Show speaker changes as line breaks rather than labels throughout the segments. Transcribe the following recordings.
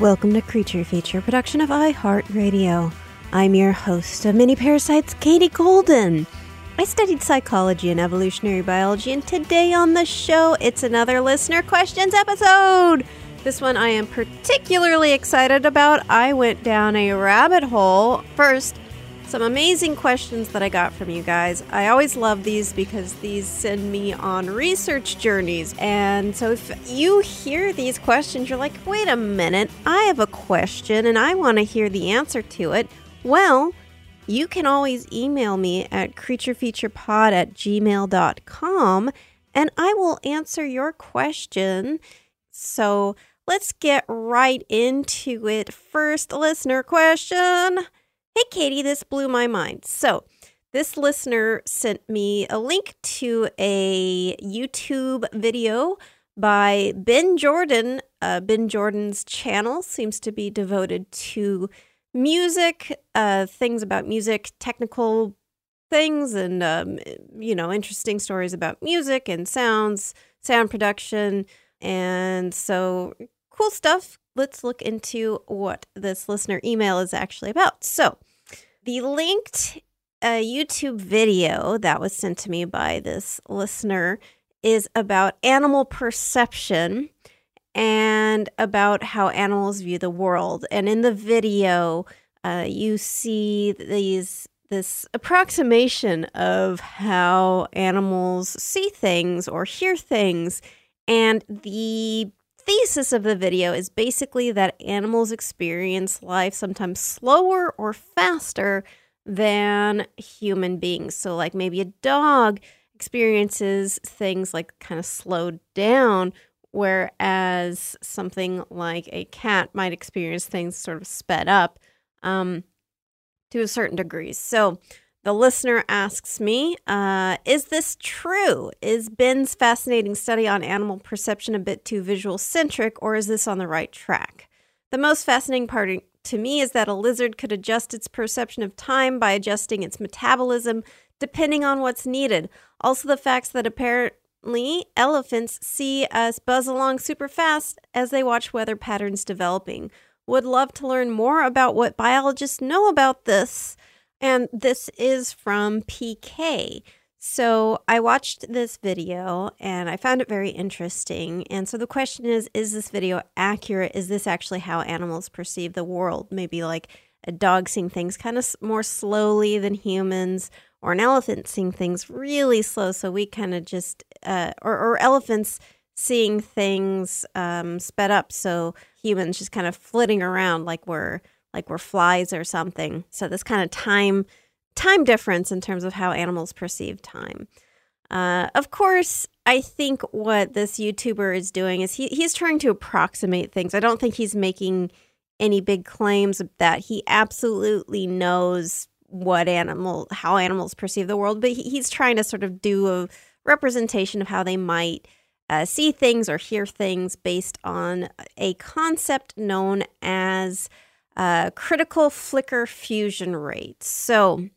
Welcome to Creature Feature, production of iHeartRadio. I'm your host of Mini Parasites, Katie Golden. I studied psychology and evolutionary biology, and today on the show, it's another listener questions episode. This one I am particularly excited about. I went down a rabbit hole. First, some amazing questions that I got from you guys. I always love these because these send me on research journeys. And so if you hear these questions, you're like, wait a minute, I have a question and I want to hear the answer to it. Well, you can always email me at creaturefeaturepod at gmail.com and I will answer your question. So let's get right into it. First listener question. Hey, Katie, this blew my mind. So, this listener sent me a link to a YouTube video by Ben Jordan. Uh, ben Jordan's channel seems to be devoted to music, uh, things about music, technical things, and, um, you know, interesting stories about music and sounds, sound production. And so, cool stuff. Let's look into what this listener email is actually about. So, the linked uh, YouTube video that was sent to me by this listener is about animal perception and about how animals view the world. And in the video, uh, you see these this approximation of how animals see things or hear things. And the thesis of the video is basically that animals experience life sometimes slower or faster than human beings. So, like maybe a dog experiences things like kind of slowed down, whereas something like a cat might experience things sort of sped up um, to a certain degree. So, the listener asks me, uh, is this true? Is Ben's fascinating study on animal perception a bit too visual centric, or is this on the right track? The most fascinating part to me is that a lizard could adjust its perception of time by adjusting its metabolism depending on what's needed. Also, the facts that apparently elephants see us buzz along super fast as they watch weather patterns developing. Would love to learn more about what biologists know about this. And this is from PK. So I watched this video and I found it very interesting. And so the question is is this video accurate? Is this actually how animals perceive the world? Maybe like a dog seeing things kind of more slowly than humans, or an elephant seeing things really slow. So we kind of just, uh, or, or elephants seeing things um, sped up. So humans just kind of flitting around like we're like we're flies or something. So this kind of time time difference in terms of how animals perceive time. Uh, of course, I think what this YouTuber is doing is he he's trying to approximate things. I don't think he's making any big claims that he absolutely knows what animal how animals perceive the world, but he, he's trying to sort of do a representation of how they might uh, see things or hear things based on a concept known as uh, critical flicker fusion rate. So,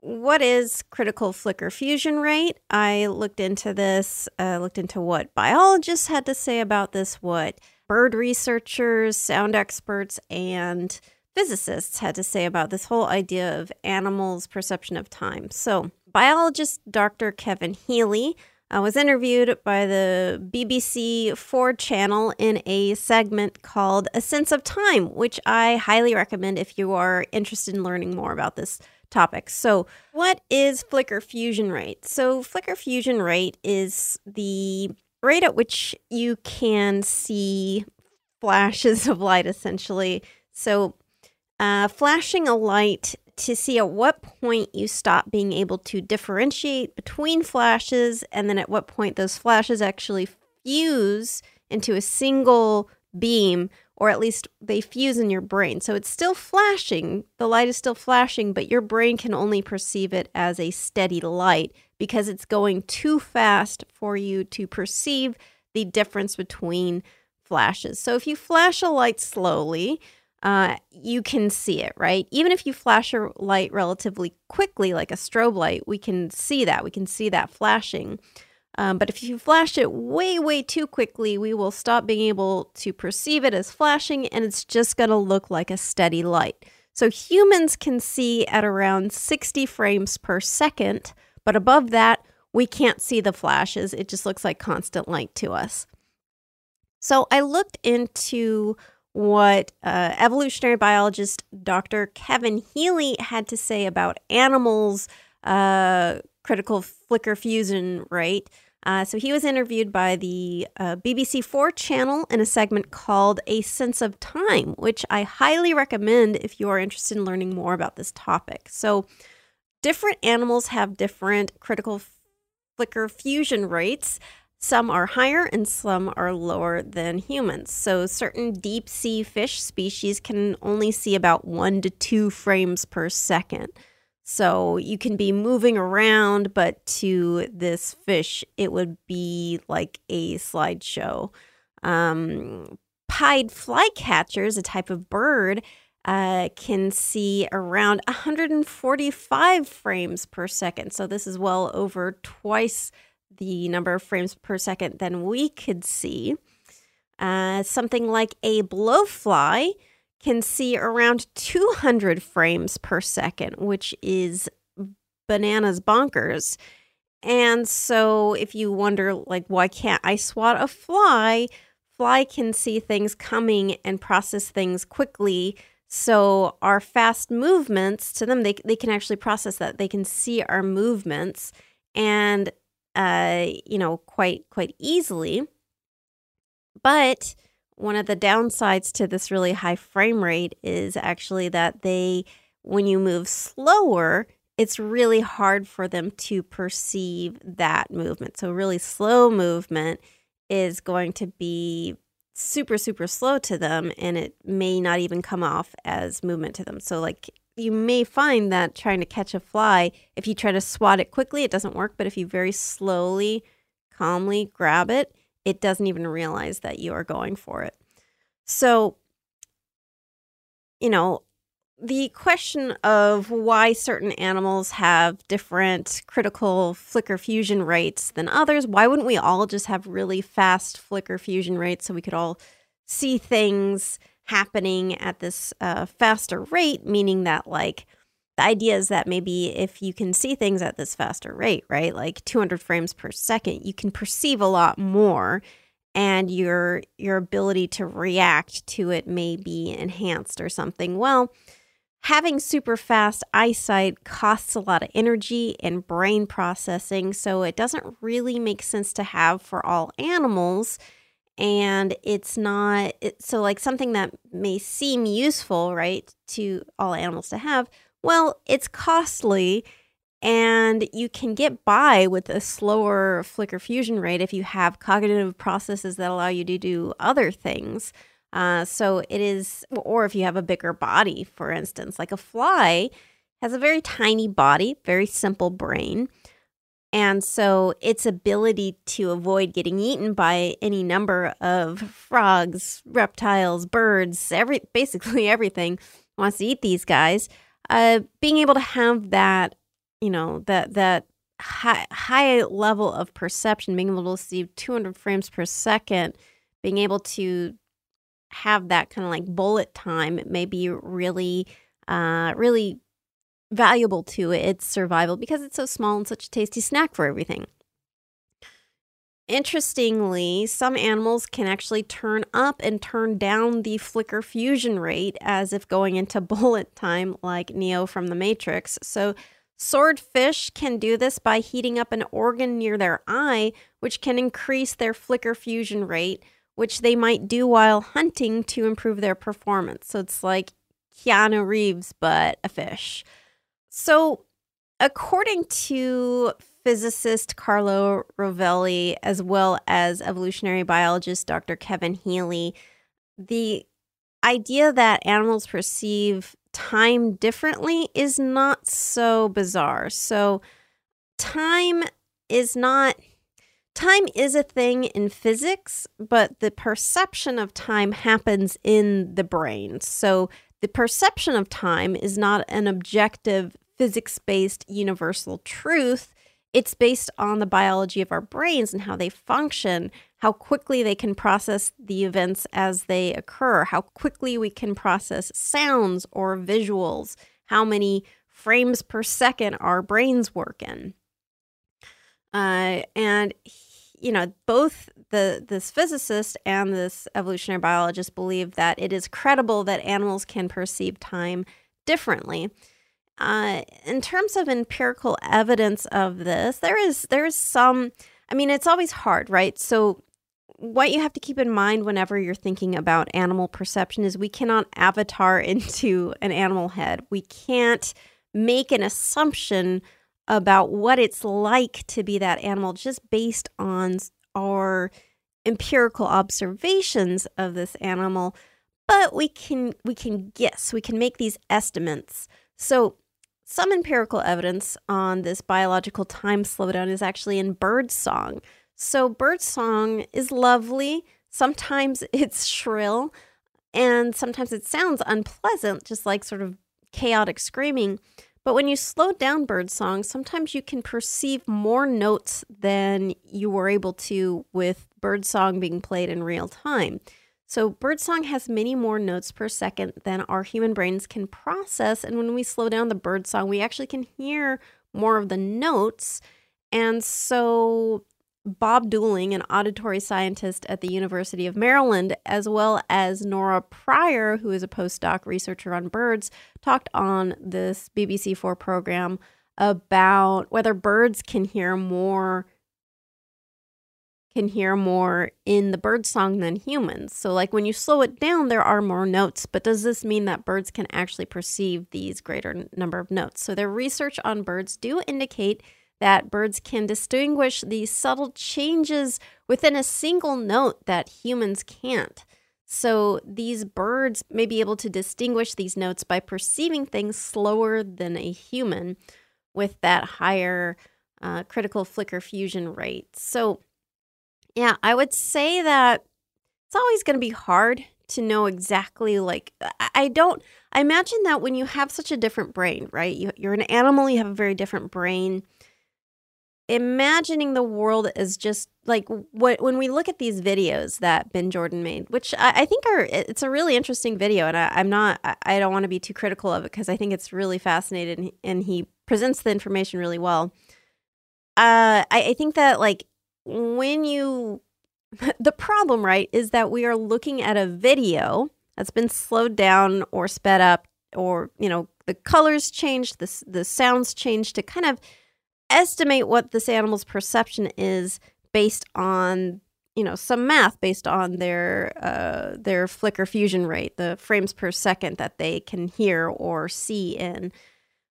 what is critical flicker fusion rate? I looked into this, uh, looked into what biologists had to say about this, what bird researchers, sound experts, and physicists had to say about this whole idea of animals' perception of time. So, biologist Dr. Kevin Healy uh, was interviewed by the BBC 4 channel in a segment called A Sense of Time, which I highly recommend if you are interested in learning more about this topic. So, what is flicker fusion rate? So, flicker fusion rate is the rate at which you can see flashes of light, essentially. So, uh, flashing a light to see at what point you stop being able to differentiate between flashes and then at what point those flashes actually fuse into a single beam or at least they fuse in your brain. So it's still flashing, the light is still flashing, but your brain can only perceive it as a steady light because it's going too fast for you to perceive the difference between flashes. So if you flash a light slowly, uh, you can see it, right? Even if you flash a light relatively quickly, like a strobe light, we can see that. We can see that flashing. Um, but if you flash it way, way too quickly, we will stop being able to perceive it as flashing and it's just going to look like a steady light. So humans can see at around 60 frames per second, but above that, we can't see the flashes. It just looks like constant light to us. So I looked into what uh, evolutionary biologist Dr. Kevin Healy had to say about animals' uh, critical flicker fusion rate. Uh, so he was interviewed by the uh, BBC Four channel in a segment called A Sense of Time, which I highly recommend if you are interested in learning more about this topic. So, different animals have different critical flicker fusion rates. Some are higher and some are lower than humans. So, certain deep sea fish species can only see about one to two frames per second. So, you can be moving around, but to this fish, it would be like a slideshow. Um, pied flycatchers, a type of bird, uh, can see around 145 frames per second. So, this is well over twice the number of frames per second than we could see. Uh, something like a blowfly can see around 200 frames per second, which is bananas bonkers. And so if you wonder like why can't I swat a fly? Fly can see things coming and process things quickly. So our fast movements to them they they can actually process that. They can see our movements and uh, you know, quite quite easily. But one of the downsides to this really high frame rate is actually that they, when you move slower, it's really hard for them to perceive that movement. So, really slow movement is going to be super, super slow to them, and it may not even come off as movement to them. So, like you may find that trying to catch a fly, if you try to swat it quickly, it doesn't work. But if you very slowly, calmly grab it, it doesn't even realize that you are going for it. So, you know, the question of why certain animals have different critical flicker fusion rates than others, why wouldn't we all just have really fast flicker fusion rates so we could all see things happening at this uh, faster rate, meaning that, like, the idea is that maybe if you can see things at this faster rate, right, like 200 frames per second, you can perceive a lot more and your your ability to react to it may be enhanced or something. Well, having super fast eyesight costs a lot of energy and brain processing, so it doesn't really make sense to have for all animals and it's not it, so like something that may seem useful right to all animals to have well it's costly and you can get by with a slower flicker fusion rate if you have cognitive processes that allow you to do other things. Uh, so it is or if you have a bigger body for instance like a fly has a very tiny body very simple brain And so its ability to avoid getting eaten by any number of frogs, reptiles, birds, every basically everything wants to eat these guys. Uh, being able to have that, you know, that that high high level of perception, being able to see 200 frames per second, being able to have that kind of like bullet time, it may be really, uh, really valuable to its survival because it's so small and such a tasty snack for everything. Interestingly, some animals can actually turn up and turn down the flicker fusion rate as if going into bullet time, like Neo from the Matrix. So, swordfish can do this by heating up an organ near their eye, which can increase their flicker fusion rate, which they might do while hunting to improve their performance. So, it's like Keanu Reeves, but a fish. So, according to physicist Carlo Rovelli, as well as evolutionary biologist Dr. Kevin Healy, the idea that animals perceive time differently is not so bizarre. So, time is not. Time is a thing in physics, but the perception of time happens in the brain. So, the perception of time is not an objective physics based universal truth. It's based on the biology of our brains and how they function, how quickly they can process the events as they occur, how quickly we can process sounds or visuals, how many frames per second our brains work in. Uh, and you know, both the this physicist and this evolutionary biologist believe that it is credible that animals can perceive time differently. Uh, in terms of empirical evidence of this, there is there is some. I mean, it's always hard, right? So, what you have to keep in mind whenever you're thinking about animal perception is we cannot avatar into an animal head. We can't make an assumption about what it's like to be that animal just based on our empirical observations of this animal but we can we can guess we can make these estimates so some empirical evidence on this biological time slowdown is actually in bird song. So bird song is lovely. Sometimes it's shrill and sometimes it sounds unpleasant just like sort of chaotic screaming. But when you slow down birdsong, sometimes you can perceive more notes than you were able to with birdsong being played in real time. So, birdsong has many more notes per second than our human brains can process. And when we slow down the birdsong, we actually can hear more of the notes. And so, Bob Dooling, an auditory scientist at the University of Maryland, as well as Nora Prior, who is a postdoc researcher on birds, talked on this BBC4 program about whether birds can hear more can hear more in the bird song than humans. So like when you slow it down there are more notes, but does this mean that birds can actually perceive these greater number of notes? So their research on birds do indicate that birds can distinguish these subtle changes within a single note that humans can't. So these birds may be able to distinguish these notes by perceiving things slower than a human with that higher uh, critical flicker fusion rate. So, yeah, I would say that it's always going to be hard to know exactly like I don't I imagine that when you have such a different brain, right? You, you're an animal, you have a very different brain imagining the world as just like what when we look at these videos that Ben Jordan made, which I, I think are it's a really interesting video, and I, am not I don't want to be too critical of it because I think it's really fascinating and he presents the information really well. Uh, I, I think that like when you the problem right is that we are looking at a video that's been slowed down or sped up or you know the colors changed the the sounds changed to kind of estimate what this animal's perception is based on you know some math based on their uh, their flicker fusion rate the frames per second that they can hear or see in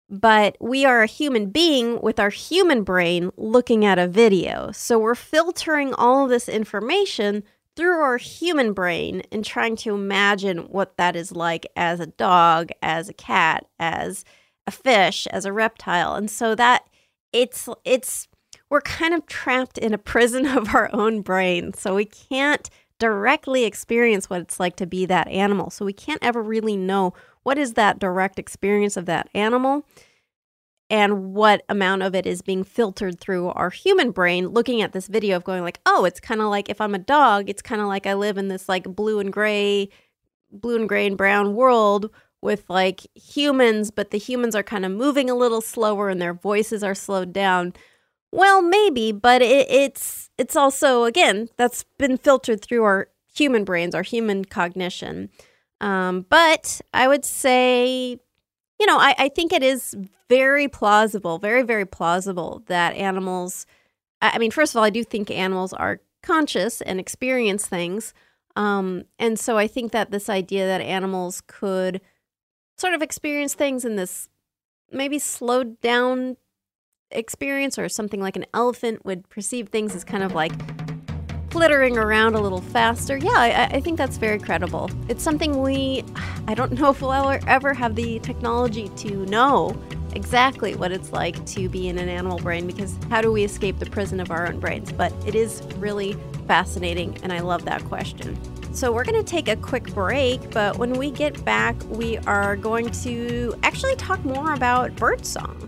but we are a human being with our human brain looking at a video so we're filtering all of this information through our human brain and trying to imagine what that is like as a dog as a cat as a fish as a reptile and so that it's it's we're kind of trapped in a prison of our own brain. So we can't directly experience what it's like to be that animal. So we can't ever really know what is that direct experience of that animal? And what amount of it is being filtered through our human brain? Looking at this video of going like oh it's kind of like if i'm a dog it's kind of like i live in this like blue and gray blue and gray and brown world with like humans but the humans are kind of moving a little slower and their voices are slowed down. Well maybe but it, it's it's also again that's been filtered through our human brains our human cognition um, but i would say you know, I, I think it is very plausible, very, very plausible that animals, I mean, first of all, I do think animals are conscious and experience things. Um, and so I think that this idea that animals could sort of experience things in this maybe slowed down experience or something like an elephant would perceive things as kind of like flittering around a little faster. Yeah, I, I, think that's very credible. It's something we, I don't know if we'll ever, have the technology to know exactly what it's like to be in an animal brain because how do we escape the prison of our own brains? But it is really fascinating, and I love that question. So, we're going to take a quick break, but when we get back, we are going to actually talk more about birdsong.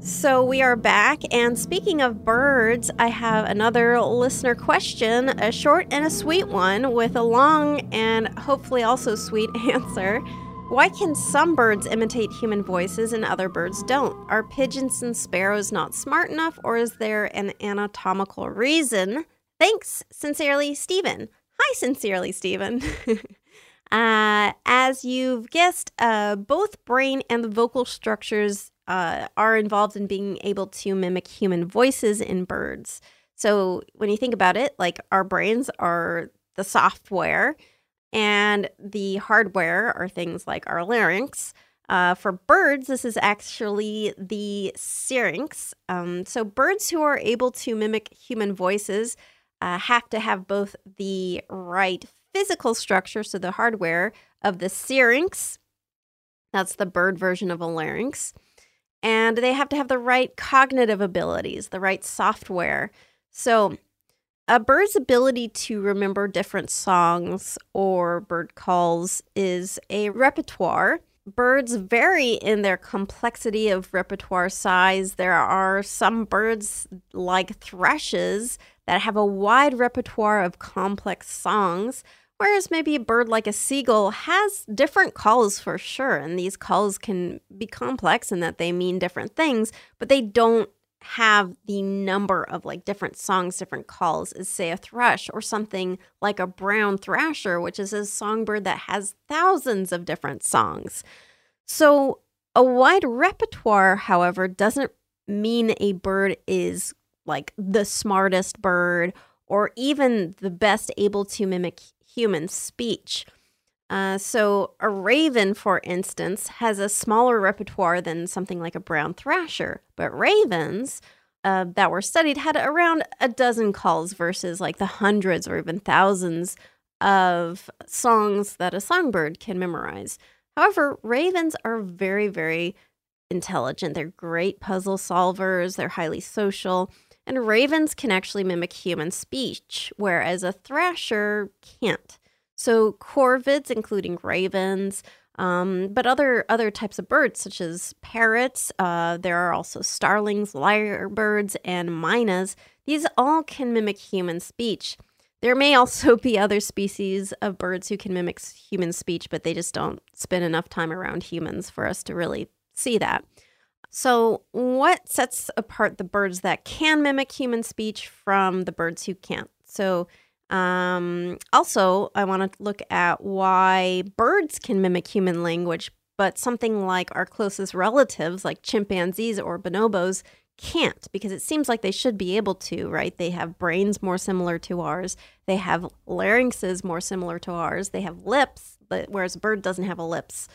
So we are back, and speaking of birds, I have another listener question, a short and a sweet one with a long and hopefully also sweet answer. Why can some birds imitate human voices and other birds don't? Are pigeons and sparrows not smart enough, or is there an anatomical reason? Thanks, sincerely, Stephen. Hi, sincerely, Stephen. uh, as you've guessed, uh, both brain and the vocal structures uh, are involved in being able to mimic human voices in birds. So when you think about it, like our brains are the software, and the hardware are things like our larynx. Uh, for birds, this is actually the syrinx. Um, so birds who are able to mimic human voices uh, have to have both the right physical structure, so the hardware of the syrinx. That's the bird version of a larynx and they have to have the right cognitive abilities, the right software. So, a bird's ability to remember different songs or bird calls is a repertoire. Birds vary in their complexity of repertoire size. There are some birds, like thrushes, that have a wide repertoire of complex songs, Whereas maybe a bird like a seagull has different calls for sure, and these calls can be complex in that they mean different things, but they don't have the number of like different songs, different calls as say a thrush or something like a brown thrasher, which is a songbird that has thousands of different songs. So a wide repertoire, however, doesn't mean a bird is like the smartest bird or even the best able to mimic human speech. Uh, so, a raven, for instance, has a smaller repertoire than something like a brown thrasher, but ravens uh, that were studied had around a dozen calls versus like the hundreds or even thousands of songs that a songbird can memorize. However, ravens are very, very intelligent. They're great puzzle solvers, they're highly social, and ravens can actually mimic human speech, whereas a thrasher can't. So corvids, including ravens, um, but other other types of birds such as parrots. Uh, there are also starlings, lyrebirds, and mynas. These all can mimic human speech. There may also be other species of birds who can mimic human speech, but they just don't spend enough time around humans for us to really see that. So, what sets apart the birds that can mimic human speech from the birds who can't? So, um, also, I want to look at why birds can mimic human language, but something like our closest relatives, like chimpanzees or bonobos, can't because it seems like they should be able to, right? They have brains more similar to ours. They have larynxes more similar to ours. They have lips, but whereas a bird doesn't have a lips.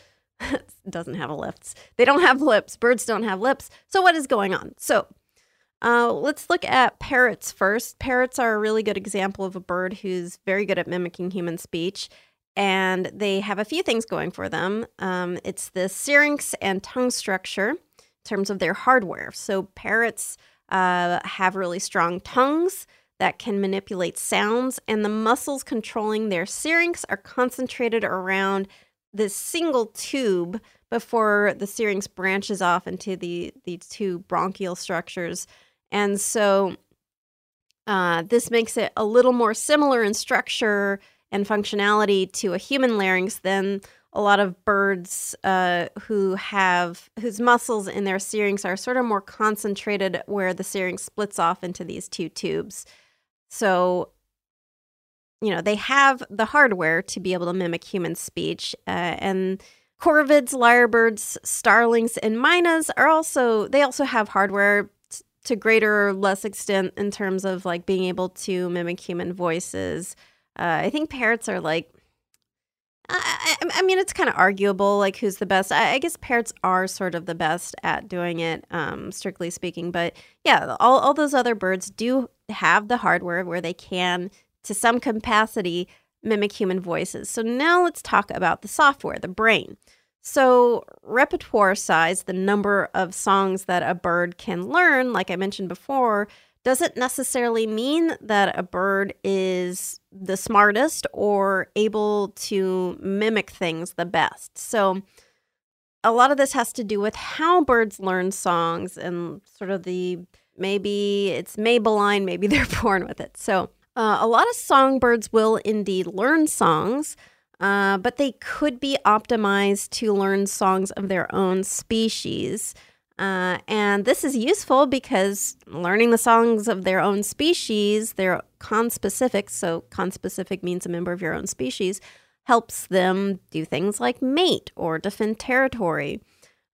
doesn't have a lips. They don't have lips. Birds don't have lips. So what is going on? So uh, let's look at parrots first. Parrots are a really good example of a bird who's very good at mimicking human speech. And they have a few things going for them. Um, it's the syrinx and tongue structure in terms of their hardware. So, parrots uh, have really strong tongues that can manipulate sounds, and the muscles controlling their syrinx are concentrated around this single tube before the syrinx branches off into the, the two bronchial structures and so uh, this makes it a little more similar in structure and functionality to a human larynx than a lot of birds uh, who have whose muscles in their syrinx are sort of more concentrated where the syrinx splits off into these two tubes. So, you know, they have the hardware to be able to mimic human speech. Uh, and corvids, lyrebirds, starlings, and mynas are also, they also have hardware to greater or less extent in terms of like being able to mimic human voices. Uh, I think parrots are like, I, I, I mean, it's kind of arguable, like who's the best. I, I, guess parrots are sort of the best at doing it, um, strictly speaking. But yeah, all, all those other birds do have the hardware where they can, to some capacity, mimic human voices. So now let's talk about the software, the brain. So, repertoire size, the number of songs that a bird can learn, like I mentioned before, doesn't necessarily mean that a bird is the smartest or able to mimic things the best. So, a lot of this has to do with how birds learn songs and sort of the maybe it's Maybelline, maybe they're born with it. So, uh, a lot of songbirds will indeed learn songs. Uh, but they could be optimized to learn songs of their own species. Uh, and this is useful because learning the songs of their own species, they're conspecific, so conspecific means a member of your own species, helps them do things like mate or defend territory.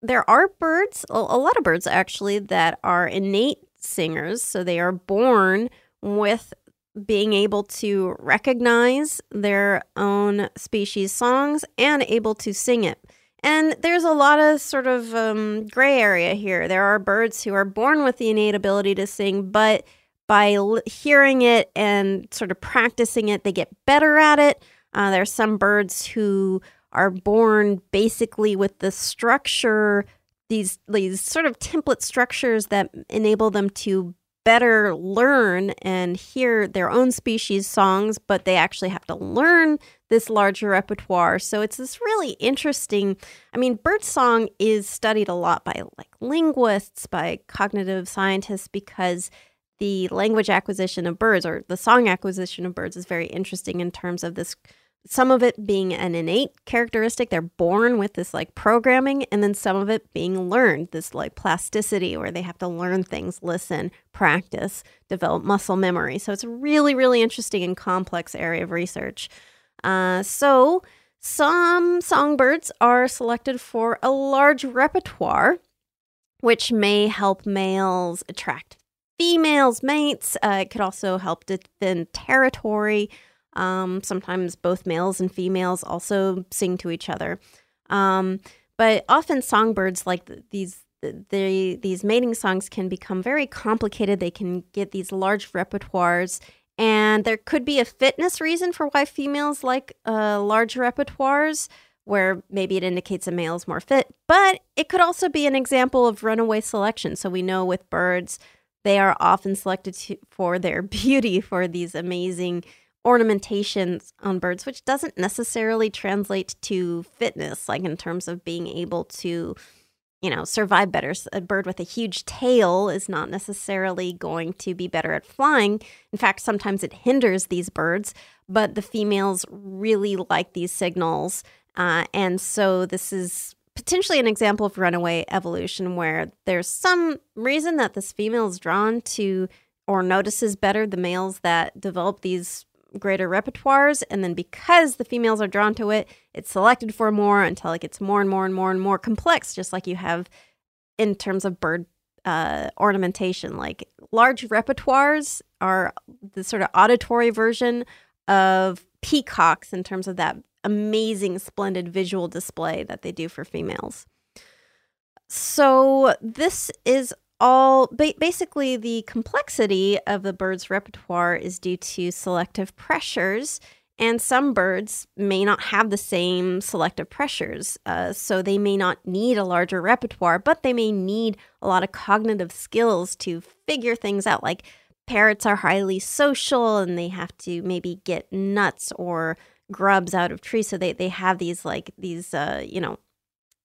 There are birds, a lot of birds actually, that are innate singers, so they are born with being able to recognize their own species songs and able to sing it. And there's a lot of sort of um, gray area here. There are birds who are born with the innate ability to sing, but by l- hearing it and sort of practicing it, they get better at it. Uh, there are some birds who are born basically with the structure, these these sort of template structures that enable them to better learn and hear their own species songs, but they actually have to learn this larger repertoire. So it's this really interesting. I mean, birdsong is studied a lot by like linguists, by cognitive scientists, because the language acquisition of birds or the song acquisition of birds is very interesting in terms of this some of it being an innate characteristic they're born with this like programming and then some of it being learned this like plasticity where they have to learn things listen practice develop muscle memory. So it's a really really interesting and complex area of research. Uh, so some songbirds are selected for a large repertoire which may help males attract females mates. Uh, it could also help defend territory um, sometimes both males and females also sing to each other. Um, but often songbirds like these the, these mating songs can become very complicated. They can get these large repertoires, and there could be a fitness reason for why females like uh, large repertoires, where maybe it indicates a male is more fit. But it could also be an example of runaway selection. So we know with birds, they are often selected to, for their beauty, for these amazing ornamentations on birds, which doesn't necessarily translate to fitness, like in terms of being able to, you know, survive better. A bird with a huge tail is not necessarily going to be better at flying. In fact, sometimes it hinders these birds, but the females really like these signals. Uh, and so this is potentially an example of runaway evolution where there's some reason that this female is drawn to or notices better the males that develop these greater repertoires. And then because the females are drawn to it, it's selected for more until it gets more and more and more and more complex, just like you have in terms of bird uh, ornamentation. Like large repertoires are the sort of auditory version of peacocks in terms of that amazing, splendid visual display that they do for females. So, this is all ba- basically the complexity of the bird's repertoire is due to selective pressures. And some birds may not have the same selective pressures. Uh, so they may not need a larger repertoire, but they may need a lot of cognitive skills to figure things out. Like parrots are highly social and they have to maybe get nuts or grubs out of trees. So they, they have these, like, these, uh, you know,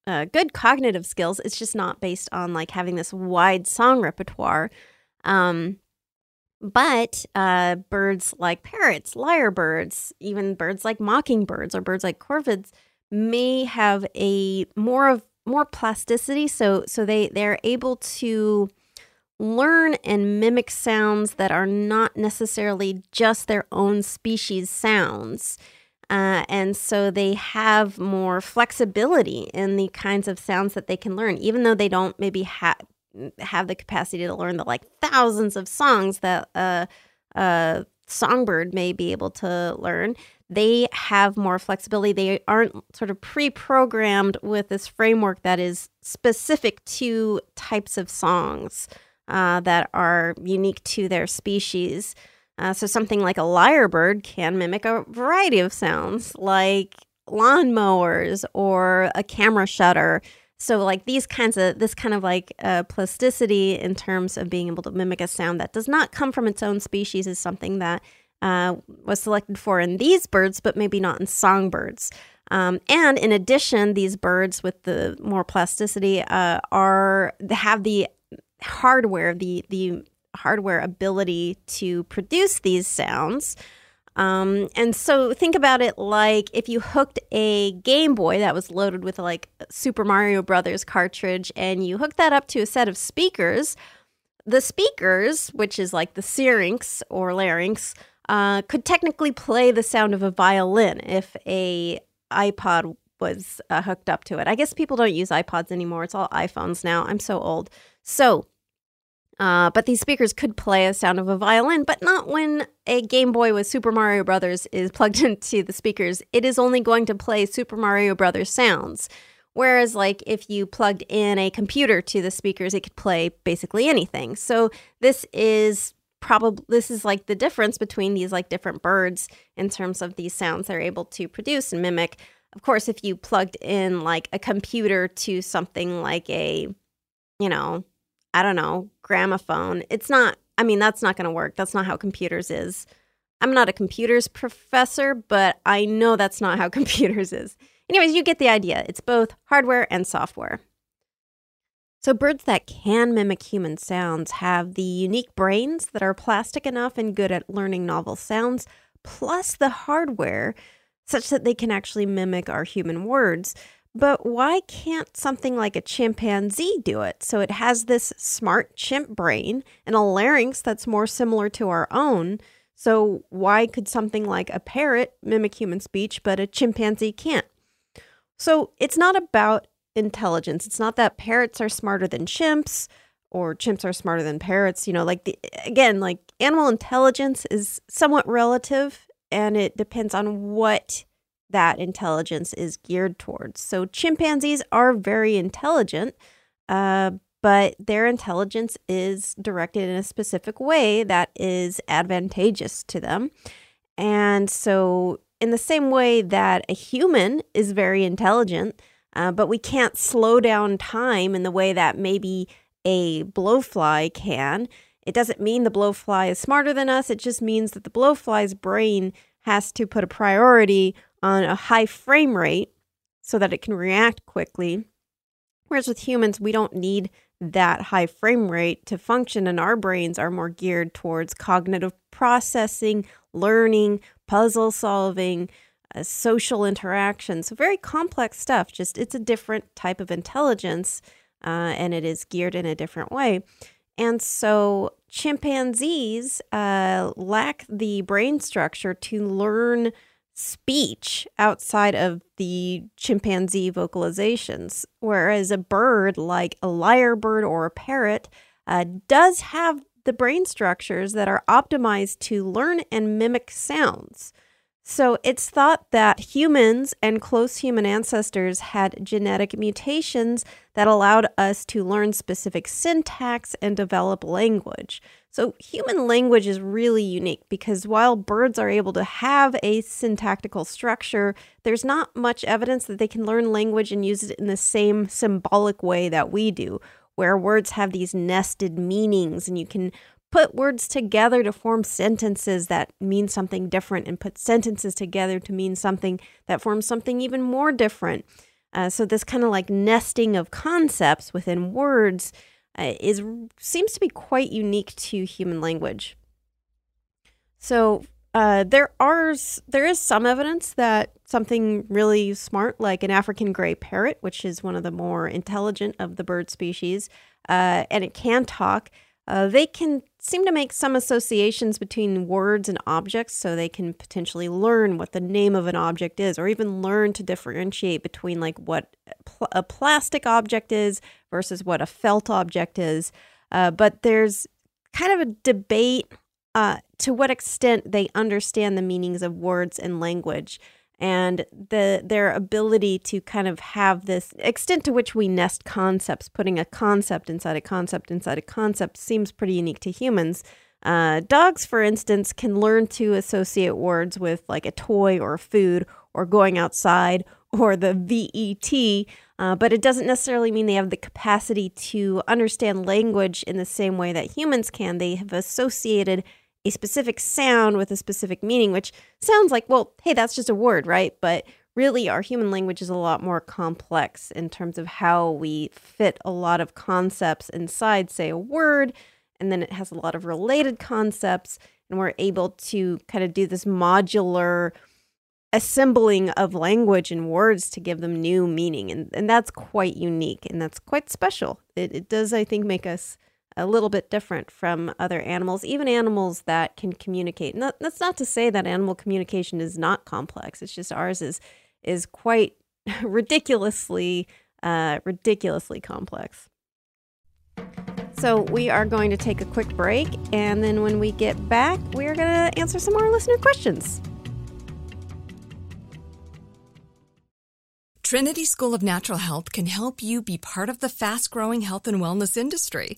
uh, good cognitive skills. It's just not based on like having this wide song repertoire. Um, but uh, birds like parrots, lyrebirds, even birds like mockingbirds or birds like corvids may have a more of more plasticity. So so they they're able to learn and mimic sounds that are not necessarily just their own species sounds. Uh, and so they have more flexibility in the kinds of sounds that they can learn, even though they don't maybe ha- have the capacity to learn the like thousands of songs that a, a songbird may be able to learn. They have more flexibility. They aren't sort of pre programmed with this framework that is specific to types of songs uh, that are unique to their species. Uh, so something like a lyrebird can mimic a variety of sounds, like lawnmowers or a camera shutter. So like these kinds of this kind of like uh, plasticity in terms of being able to mimic a sound that does not come from its own species is something that uh, was selected for in these birds, but maybe not in songbirds. Um, and in addition, these birds with the more plasticity uh, are have the hardware, the the hardware ability to produce these sounds. Um, and so think about it like if you hooked a Game Boy that was loaded with like Super Mario Brothers cartridge and you hooked that up to a set of speakers, the speakers, which is like the syrinx or larynx, uh, could technically play the sound of a violin if a iPod was uh, hooked up to it. I guess people don't use iPods anymore. It's all iPhones now. I'm so old. So uh, but these speakers could play a sound of a violin, but not when a Game Boy with Super Mario Brothers is plugged into the speakers. It is only going to play Super Mario Brothers sounds. Whereas, like, if you plugged in a computer to the speakers, it could play basically anything. So, this is probably this is like the difference between these like different birds in terms of these sounds they're able to produce and mimic. Of course, if you plugged in like a computer to something like a, you know, I don't know, gramophone. It's not, I mean, that's not going to work. That's not how computers is. I'm not a computers professor, but I know that's not how computers is. Anyways, you get the idea. It's both hardware and software. So, birds that can mimic human sounds have the unique brains that are plastic enough and good at learning novel sounds, plus the hardware such that they can actually mimic our human words. But why can't something like a chimpanzee do it? So it has this smart chimp brain and a larynx that's more similar to our own. So why could something like a parrot mimic human speech, but a chimpanzee can't? So it's not about intelligence. It's not that parrots are smarter than chimps or chimps are smarter than parrots. You know, like the, again, like animal intelligence is somewhat relative and it depends on what that intelligence is geared towards. So chimpanzees are very intelligent, uh, but their intelligence is directed in a specific way that is advantageous to them. And so, in the same way that a human is very intelligent, uh, but we can't slow down time in the way that maybe a blowfly can. It doesn't mean the blowfly is smarter than us. It just means that the blowfly's brain has to put a priority on a high frame rate so that it can react quickly. Whereas with humans, we don't need that high frame rate to function, and our brains are more geared towards cognitive processing, learning, puzzle solving, uh, social interaction. So, very complex stuff. Just it's a different type of intelligence, uh, and it is geared in a different way. And so, chimpanzees uh, lack the brain structure to learn speech outside of the chimpanzee vocalizations. Whereas a bird like a lyrebird or a parrot uh, does have the brain structures that are optimized to learn and mimic sounds. So it's thought that humans and close human ancestors had genetic mutations that allowed us to learn specific syntax and develop language. So human language is really unique because while birds are able to have a syntactical structure, there's not much evidence that they can learn language and use it in the same symbolic way that we do, where words have these nested meanings and you can put words together to form sentences that mean something different and put sentences together to mean something that forms something even more different. Uh, so this kind of like nesting of concepts within words uh, is seems to be quite unique to human language. So uh, there are there is some evidence that something really smart, like an African gray parrot, which is one of the more intelligent of the bird species, uh, and it can talk. Uh, they can seem to make some associations between words and objects, so they can potentially learn what the name of an object is, or even learn to differentiate between like what a plastic object is versus what a felt object is. Uh, but there's kind of a debate uh, to what extent they understand the meanings of words and language and the their ability to kind of have this extent to which we nest concepts, putting a concept inside a concept inside a concept seems pretty unique to humans. Uh, dogs, for instance, can learn to associate words with like a toy or food or going outside or the VET, uh, but it doesn't necessarily mean they have the capacity to understand language in the same way that humans can. They have associated a specific sound with a specific meaning, which sounds like, well, hey, that's just a word, right? But really, our human language is a lot more complex in terms of how we fit a lot of concepts inside, say, a word, and then it has a lot of related concepts, and we're able to kind of do this modular assembling of language and words to give them new meaning. And, and that's quite unique and that's quite special. It, it does, I think, make us a little bit different from other animals, even animals that can communicate. Not, that's not to say that animal communication is not complex. It's just ours is is quite ridiculously uh, ridiculously complex. So we are going to take a quick break, and then when we get back, we are going to answer some more listener questions.
Trinity School of Natural Health can help you be part of the fast growing health and wellness industry.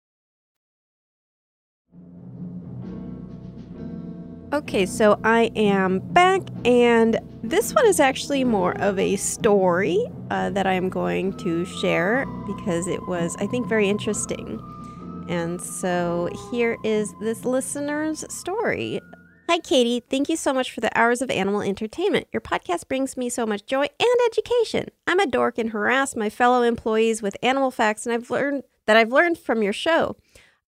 Okay, so I am back, and this one is actually more of a story uh, that I'm going to share because it was, I think, very interesting. And so here is this listener's story. Hi, Katie. Thank you so much for the hours of animal entertainment. Your podcast brings me so much joy and education. I'm a dork and harass my fellow employees with animal facts, and I've learned that I've learned from your show.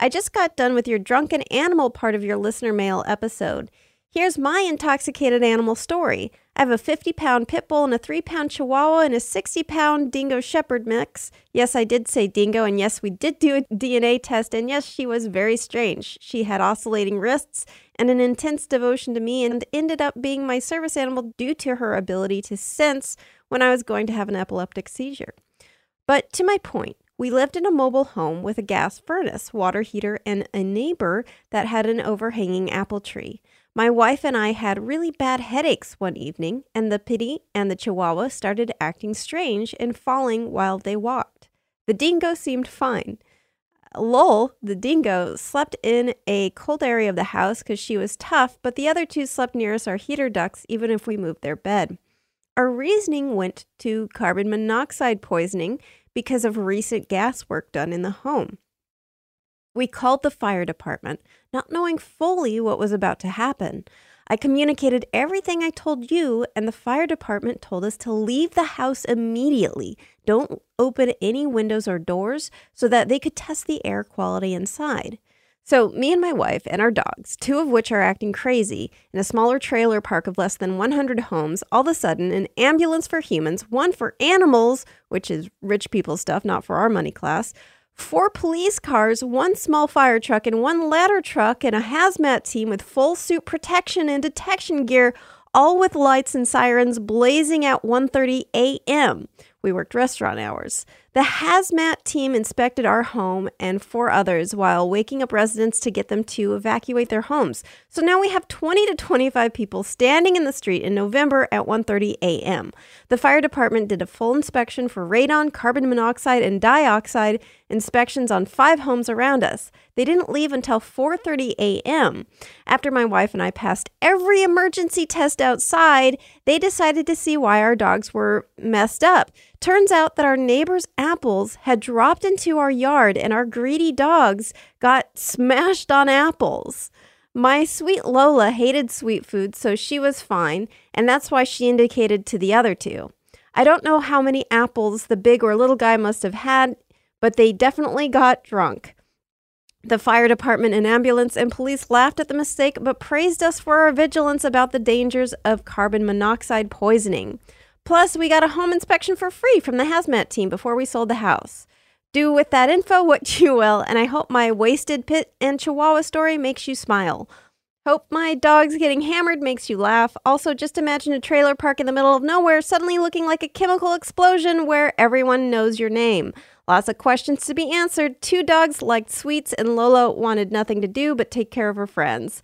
I just got done with your drunken animal part of your listener mail episode. Here's my intoxicated animal story. I have a 50 pound pit bull and a 3 pound chihuahua and a 60 pound dingo shepherd mix. Yes, I did say dingo, and yes, we did do a DNA test, and yes, she was very strange. She had oscillating wrists and an intense devotion to me and ended up being my service animal due to her ability to sense when I was going to have an epileptic seizure. But to my point, we lived in a mobile home with a gas furnace, water heater, and a neighbor that had an overhanging apple tree. My wife and I had really bad headaches one evening, and the pitty and the chihuahua started acting strange and falling while they walked. The dingo seemed fine. Lola, the dingo, slept in a cold area of the house because she was tough, but the other two slept nearest our heater ducts even if we moved their bed. Our reasoning went to carbon monoxide poisoning because of recent gas work done in the home. We called the fire department, not knowing fully what was about to happen. I communicated everything I told you, and the fire department told us to leave the house immediately. Don't open any windows or doors so that they could test the air quality inside. So, me and my wife and our dogs, two of which are acting crazy, in a smaller trailer park of less than 100 homes, all of a sudden, an ambulance for humans, one for animals, which is rich people stuff, not for our money class, four police cars, one small fire truck, and one ladder truck, and a hazmat team with full suit protection and detection gear, all with lights and sirens blazing at 1:30 a.m. We worked restaurant hours. The hazmat team inspected our home and four others while waking up residents to get them to evacuate their homes. So now we have 20 to 25 people standing in the street in November at 1:30 a.m. The fire department did a full inspection for radon, carbon monoxide, and dioxide inspections on five homes around us. They didn't leave until 4:30 a.m. After my wife and I passed every emergency test outside, they decided to see why our dogs were messed up. Turns out that our neighbor's apples had dropped into our yard and our greedy dogs got smashed on apples. My sweet Lola hated sweet food, so she was fine, and that's why she indicated to the other two. I don't know how many apples the big or little guy must have had, but they definitely got drunk. The fire department and ambulance and police laughed at the mistake, but praised us for our vigilance about the dangers of carbon monoxide poisoning. Plus, we got a home inspection for free from the hazmat team before we sold the house. Do with that info what you will, and I hope my wasted pit and chihuahua story makes you smile. Hope my dog's getting hammered makes you laugh. Also, just imagine a trailer park in the middle of nowhere suddenly looking like a chemical explosion where everyone knows your name. Lots of questions to be answered. Two dogs liked sweets, and Lola wanted nothing to do but take care of her friends.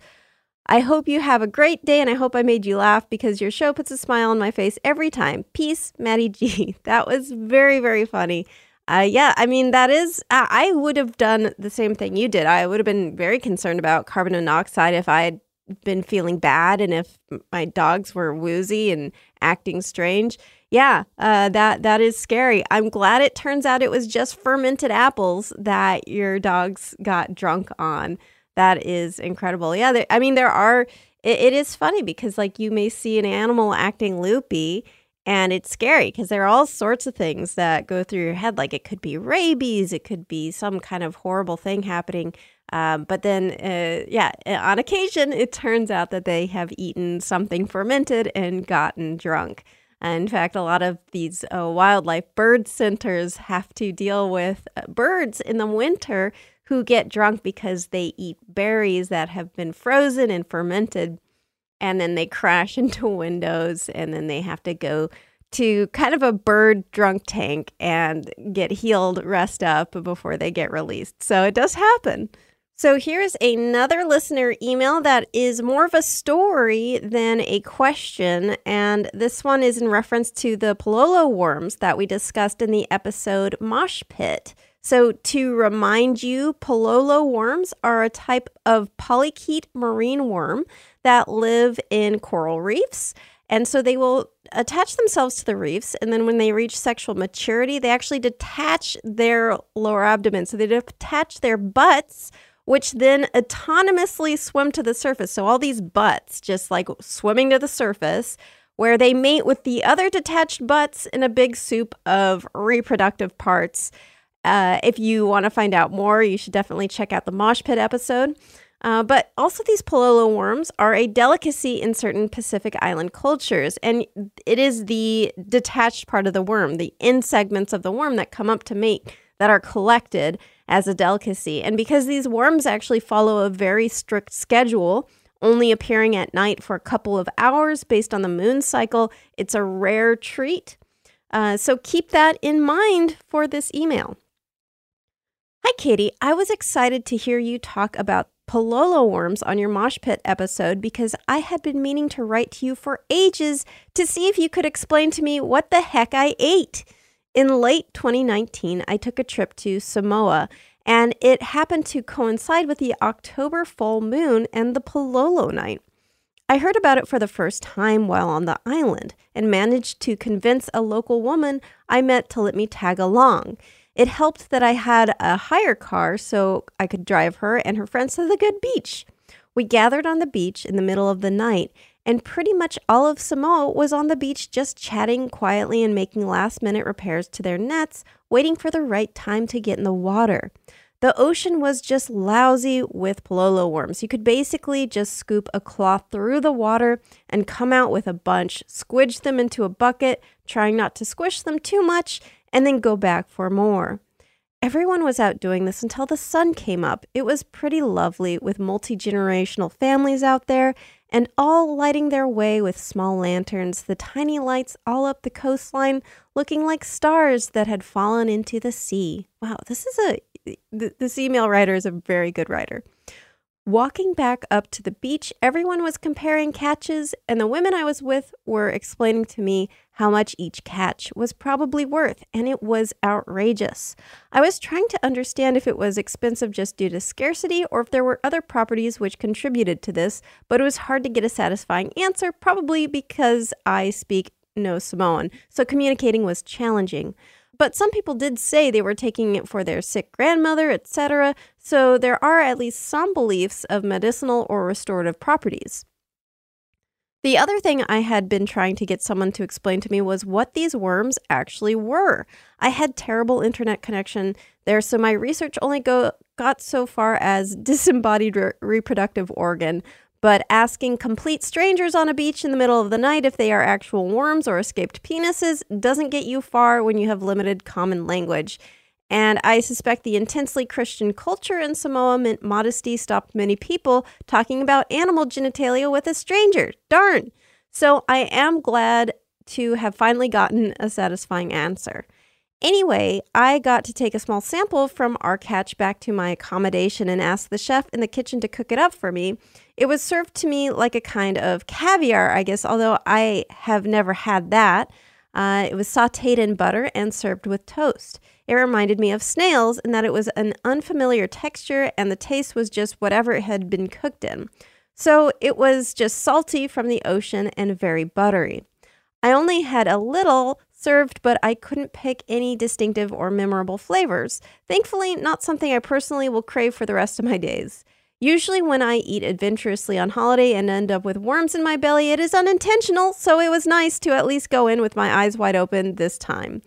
I hope you have a great day and I hope I made you laugh because your show puts a smile on my face every time. Peace, Maddie G. That was very, very funny. Uh, yeah, I mean, that is, I would have done the same thing you did. I would have been very concerned about carbon monoxide if I had been feeling bad and if my dogs were woozy and acting strange. Yeah, uh, that that is scary. I'm glad it turns out it was just fermented apples that your dogs got drunk on. That is incredible. Yeah, there, I mean, there are, it, it is funny because, like, you may see an animal acting loopy and it's scary because there are all sorts of things that go through your head. Like, it could be rabies, it could be some kind of horrible thing happening. Um, but then, uh, yeah, on occasion, it turns out that they have eaten something fermented and gotten drunk. In fact, a lot of these uh, wildlife bird centers have to deal with uh, birds in the winter who get drunk because they eat berries that have been frozen and fermented and then they crash into windows and then they have to go to kind of a bird drunk tank and get healed, rest up before they get released. So it does happen. So here's another listener email that is more of a story than a question. And this one is in reference to the Pololo worms that we discussed in the episode Mosh Pit. So, to remind you, pololo worms are a type of polychaete marine worm that live in coral reefs. And so they will attach themselves to the reefs. And then when they reach sexual maturity, they actually detach their lower abdomen. So they detach their butts, which then autonomously swim to the surface. So all these butts just like swimming to the surface, where they mate with the other detached butts in a big soup of reproductive parts. Uh, if you want to find out more, you should definitely check out the Mosh Pit episode. Uh, but also, these pololo worms are a delicacy in certain Pacific Island cultures, and it is the detached part of the worm, the end segments of the worm that come up to mate, that are collected as a delicacy. And because these worms actually follow a very strict schedule, only appearing at night for a couple of hours based on the moon cycle, it's a rare treat. Uh, so keep that in mind for this email. Hi, Katie. I was excited to hear you talk about pololo worms on your Mosh Pit episode because I had been meaning to write to you for ages to see if you could explain to me what the heck I ate. In late 2019, I took a trip to Samoa, and it happened to coincide with the October full moon and the pololo night. I heard about it for the first time while on the island and managed to convince a local woman I met to let me tag along. It helped that I had a hire car so I could drive her and her friends to the good beach. We gathered on the beach in the middle of the night, and pretty much all of Samoa was on the beach just chatting quietly and making last minute repairs to their nets, waiting for the right time to get in the water. The ocean was just lousy with Pololo worms. You could basically just scoop a cloth through the water and come out with a bunch, squidge them into a bucket, trying not to squish them too much, and then go back for more. Everyone was out doing this until the sun came up. It was pretty lovely with multi generational families out there and all lighting their way with small lanterns, the tiny lights all up the coastline, looking like stars that had fallen into the sea. Wow, this is a th- this email writer is a very good writer. Walking back up to the beach, everyone was comparing catches, and the women I was with were explaining to me how much each catch was probably worth, and it was outrageous. I was trying to understand if it was expensive just due to scarcity or if there were other properties which contributed to this, but it was hard to get a satisfying answer, probably because I speak no Samoan, so communicating was challenging. But some people did say they were taking it for their sick grandmother, etc. So there are at least some beliefs of medicinal or restorative properties. The other thing I had been trying to get someone to explain to me was what these worms actually were. I had terrible internet connection there, so my research only go, got so far as disembodied re- reproductive organ, but asking complete strangers on a beach in the middle of the night if they are actual worms or escaped penises doesn't get you far when you have limited common language. And I suspect the intensely Christian culture in Samoa meant modesty stopped many people talking about animal genitalia with a stranger. Darn. So I am glad to have finally gotten a satisfying answer. Anyway, I got to take a small sample from our catch back to my accommodation and ask the chef in the kitchen to cook it up for me. It was served to me like a kind of caviar, I guess, although I have never had that. Uh, it was sauteed in butter and served with toast. It reminded me of snails in that it was an unfamiliar texture and the taste was just whatever it had been cooked in. So it was just salty from the ocean and very buttery. I only had a little served, but I couldn't pick any distinctive or memorable flavors. Thankfully, not something I personally will crave for the rest of my days. Usually, when I eat adventurously on holiday and end up with worms in my belly, it is unintentional, so it was nice to at least go in with my eyes wide open this time.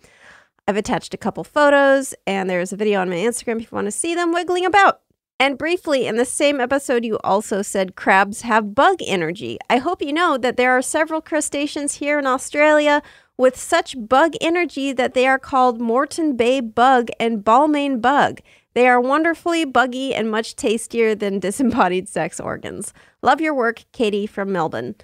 I've attached a couple photos, and there's a video on my Instagram if you want to see them wiggling about. And briefly, in the same episode, you also said crabs have bug energy. I hope you know that there are several crustaceans here in Australia with such bug energy that they are called Moreton Bay bug and Balmain bug. They are wonderfully buggy and much tastier than disembodied sex organs. Love your work, Katie from Melbourne.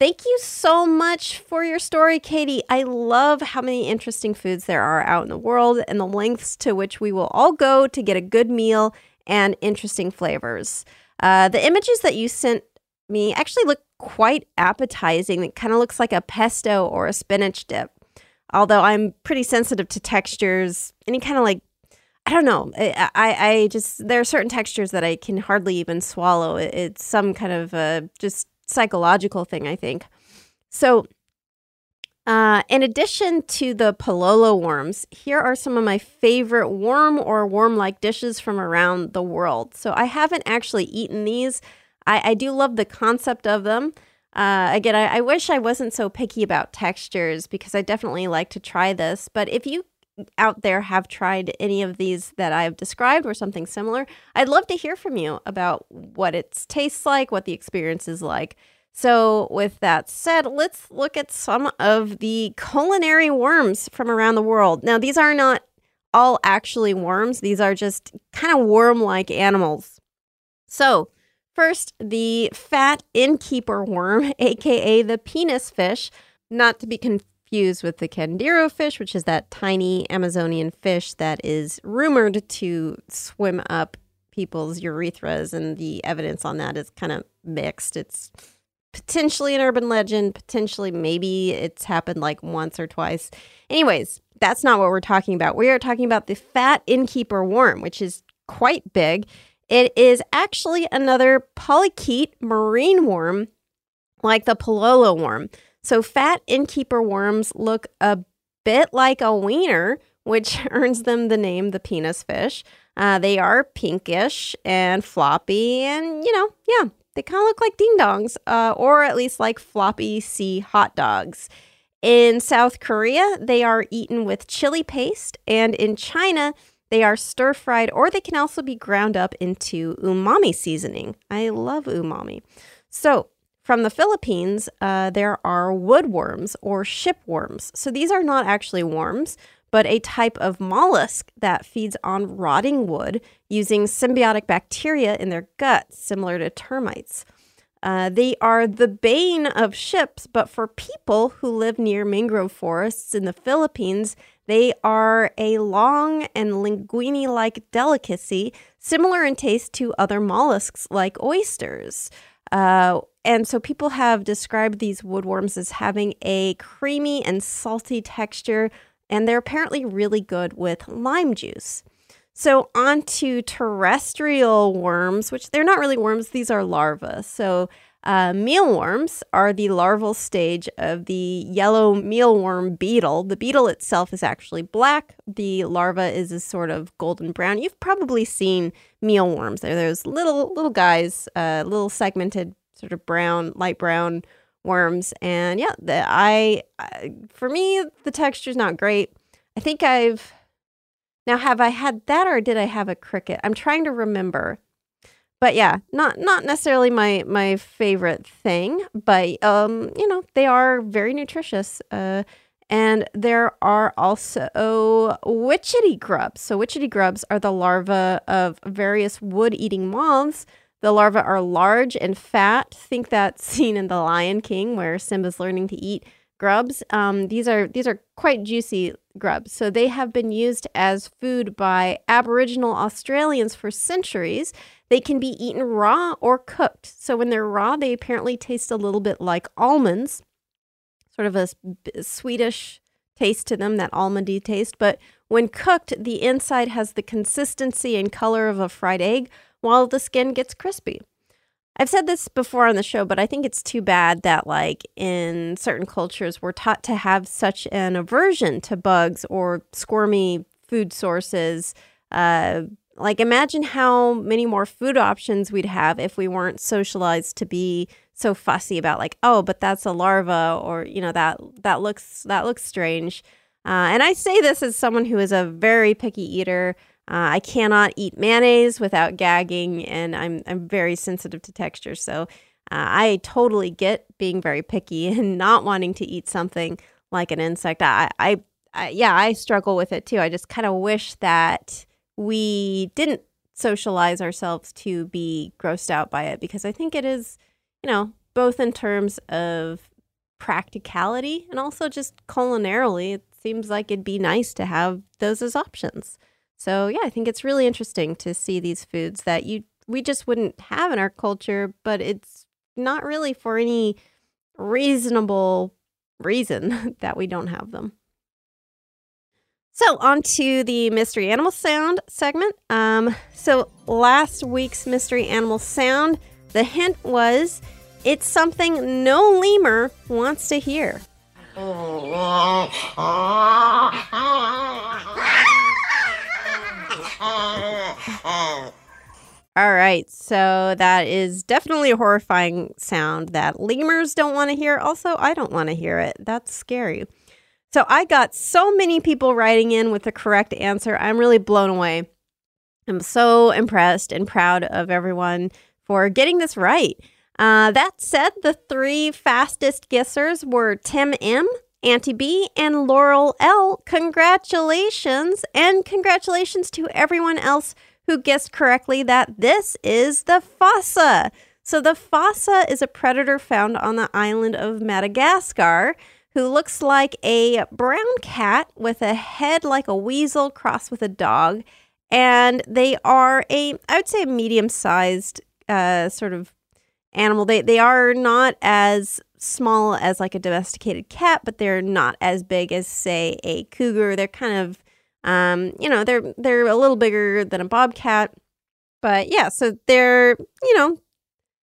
Thank you so much for your story, Katie. I love how many interesting foods there are out in the world and the lengths to which we will all go to get a good meal and interesting flavors. Uh, the images that you sent me actually look quite appetizing. It kind of looks like a pesto or a spinach dip. Although I'm pretty sensitive to textures, any kind of like I don't know. I, I, just there are certain textures that I can hardly even swallow. It's some kind of a just psychological thing, I think. So, uh, in addition to the pololo worms, here are some of my favorite worm or worm-like dishes from around the world. So I haven't actually eaten these. I, I do love the concept of them. Uh, again, I, I wish I wasn't so picky about textures because I definitely like to try this. But if you out there have tried any of these that I've described or something similar, I'd love to hear from you about what it tastes like, what the experience is like. So, with that said, let's look at some of the culinary worms from around the world. Now, these are not all actually worms, these are just kind of worm like animals. So, first, the fat innkeeper worm, aka the penis fish, not to be confused fused with the Candiru fish, which is that tiny Amazonian fish that is rumored to swim up people's urethras, and the evidence on that is kind of mixed. It's potentially an urban legend, potentially maybe it's happened like once or twice. Anyways, that's not what we're talking about. We are talking about the fat innkeeper worm, which is quite big. It is actually another polychaete marine worm like the Pololo worm. So fat innkeeper worms look a bit like a wiener, which earns them the name the penis fish. Uh, they are pinkish and floppy, and you know, yeah, they kind of look like ding dongs, uh, or at least like floppy sea hot dogs. In South Korea, they are eaten with chili paste, and in China, They are stir fried or they can also be ground up into umami seasoning. I love umami. So, from the Philippines, uh, there are woodworms or shipworms. So, these are not actually worms, but a type of mollusk that feeds on rotting wood using symbiotic bacteria in their guts, similar to termites. Uh, they are the bane of ships, but for people who live near mangrove forests in the Philippines, they are a long and linguine like delicacy, similar in taste to other mollusks like oysters. Uh, and so people have described these woodworms as having a creamy and salty texture, and they're apparently really good with lime juice. So, on to terrestrial worms, which they're not really worms, these are larvae. So, uh, mealworms are the larval stage of the yellow mealworm beetle. The beetle itself is actually black. The larva is a sort of golden brown. You've probably seen mealworms. They're those little little guys, uh, little segmented, sort of brown, light brown worms. And yeah, the, I, I for me the texture is not great. I think I've now, have I had that or did I have a cricket? I'm trying to remember. But yeah, not not necessarily my my favorite thing, but um, you know, they are very nutritious. Uh, and there are also witchetty grubs. So witchetty grubs are the larvae of various wood-eating moths. The larvae are large and fat. Think that scene in The Lion King where Simba's learning to eat grubs. Um, these are these are quite juicy grubs. So they have been used as food by Aboriginal Australians for centuries. They can be eaten raw or cooked. So when they're raw, they apparently taste a little bit like almonds, sort of a sweetish taste to them, that almondy taste. But when cooked, the inside has the consistency and color of a fried egg, while the skin gets crispy. I've said this before on the show, but I think it's too bad that, like, in certain cultures, we're taught to have such an aversion to bugs or squirmy food sources. Uh, like, imagine how many more food options we'd have if we weren't socialized to be so fussy about, like, oh, but that's a larva, or you know, that that looks that looks strange. Uh, and I say this as someone who is a very picky eater. Uh, I cannot eat mayonnaise without gagging, and I'm I'm very sensitive to texture. So uh, I totally get being very picky and not wanting to eat something like an insect. I, I, I yeah, I struggle with it too. I just kind of wish that we didn't socialize ourselves to be grossed out by it because I think it is, you know, both in terms of practicality and also just culinarily, it seems like it'd be nice to have those as options. So yeah, I think it's really interesting to see these foods that you we just wouldn't have in our culture, but it's not really for any reasonable reason that we don't have them. So, on to the mystery animal sound segment. Um, so, last week's mystery animal sound, the hint was it's something no lemur wants to hear. All right, so that is definitely a horrifying sound that lemurs don't want to hear. Also, I don't want to hear it. That's scary. So I got so many people writing in with the correct answer. I'm really blown away. I'm so impressed and proud of everyone for getting this right. Uh, that said, the three fastest guessers were Tim M., Auntie B, and Laurel L. Congratulations, and congratulations to everyone else who guessed correctly that this is the fossa. So, the fossa is a predator found on the island of Madagascar who looks like a brown cat with a head like a weasel crossed with a dog. And they are a, I would say, a medium sized uh, sort of animal. They, they are not as small as like a domesticated cat, but they're not as big as, say, a cougar. They're kind of um, you know, they're they're a little bigger than a bobcat, but yeah, so they're you know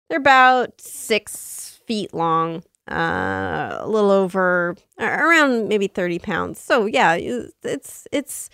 they're about six feet long, uh, a little over around maybe thirty pounds. So yeah, it's it's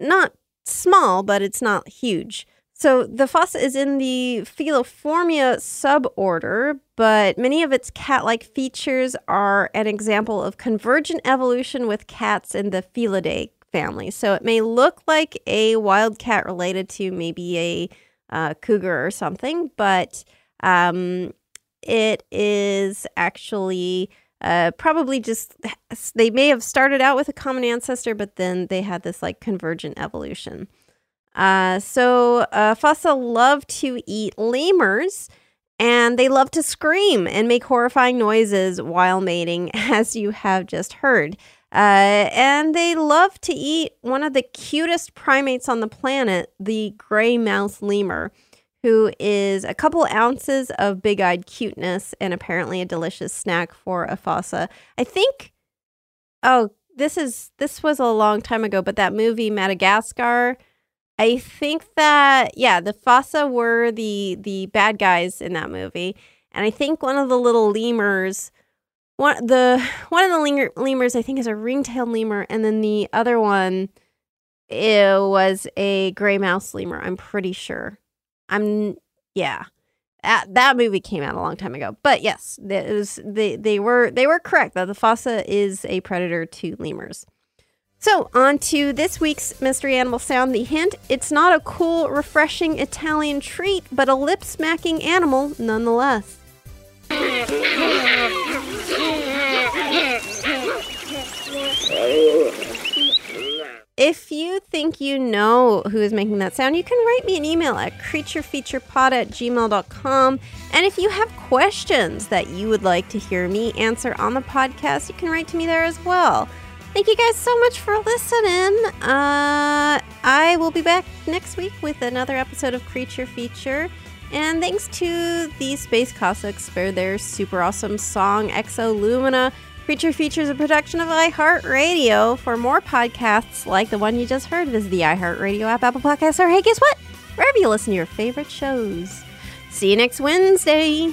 not small, but it's not huge. So the fossa is in the Feliformia suborder, but many of its cat-like features are an example of convergent evolution with cats in the Felidae. family. So it may look like a wild cat related to maybe a uh, cougar or something, but um, it is actually uh, probably just they may have started out with a common ancestor, but then they had this like convergent evolution. Uh, so uh, fossa love to eat lemurs, and they love to scream and make horrifying noises while mating, as you have just heard. Uh, and they love to eat one of the cutest primates on the planet, the gray mouse lemur who is a couple ounces of big eyed cuteness and apparently a delicious snack for a fossa. I think, oh, this is this was a long time ago, but that movie Madagascar. I think that yeah, the fossa were the the bad guys in that movie, and I think one of the little lemurs, one the one of the lemurs I think is a ring-tailed lemur, and then the other one it was a gray mouse lemur. I'm pretty sure. I'm yeah. That, that movie came out a long time ago. But yes, it was, they they were they were correct that the fossa is a predator to lemurs. So, on to this week's mystery animal sound. The hint it's not a cool, refreshing Italian treat, but a lip smacking animal nonetheless. If you think you know who is making that sound, you can write me an email at creaturefeaturepod at gmail.com. And if you have questions that you would like to hear me answer on the podcast, you can write to me there as well. Thank you guys so much for listening. Uh, I will be back next week with another episode of Creature Feature. And thanks to the Space Cossacks for their super awesome song, Exolumina. Creature Features is a production of iHeartRadio. For more podcasts like the one you just heard, visit the iHeartRadio app, Apple Podcasts, or hey, guess what? Wherever you listen to your favorite shows. See you next Wednesday.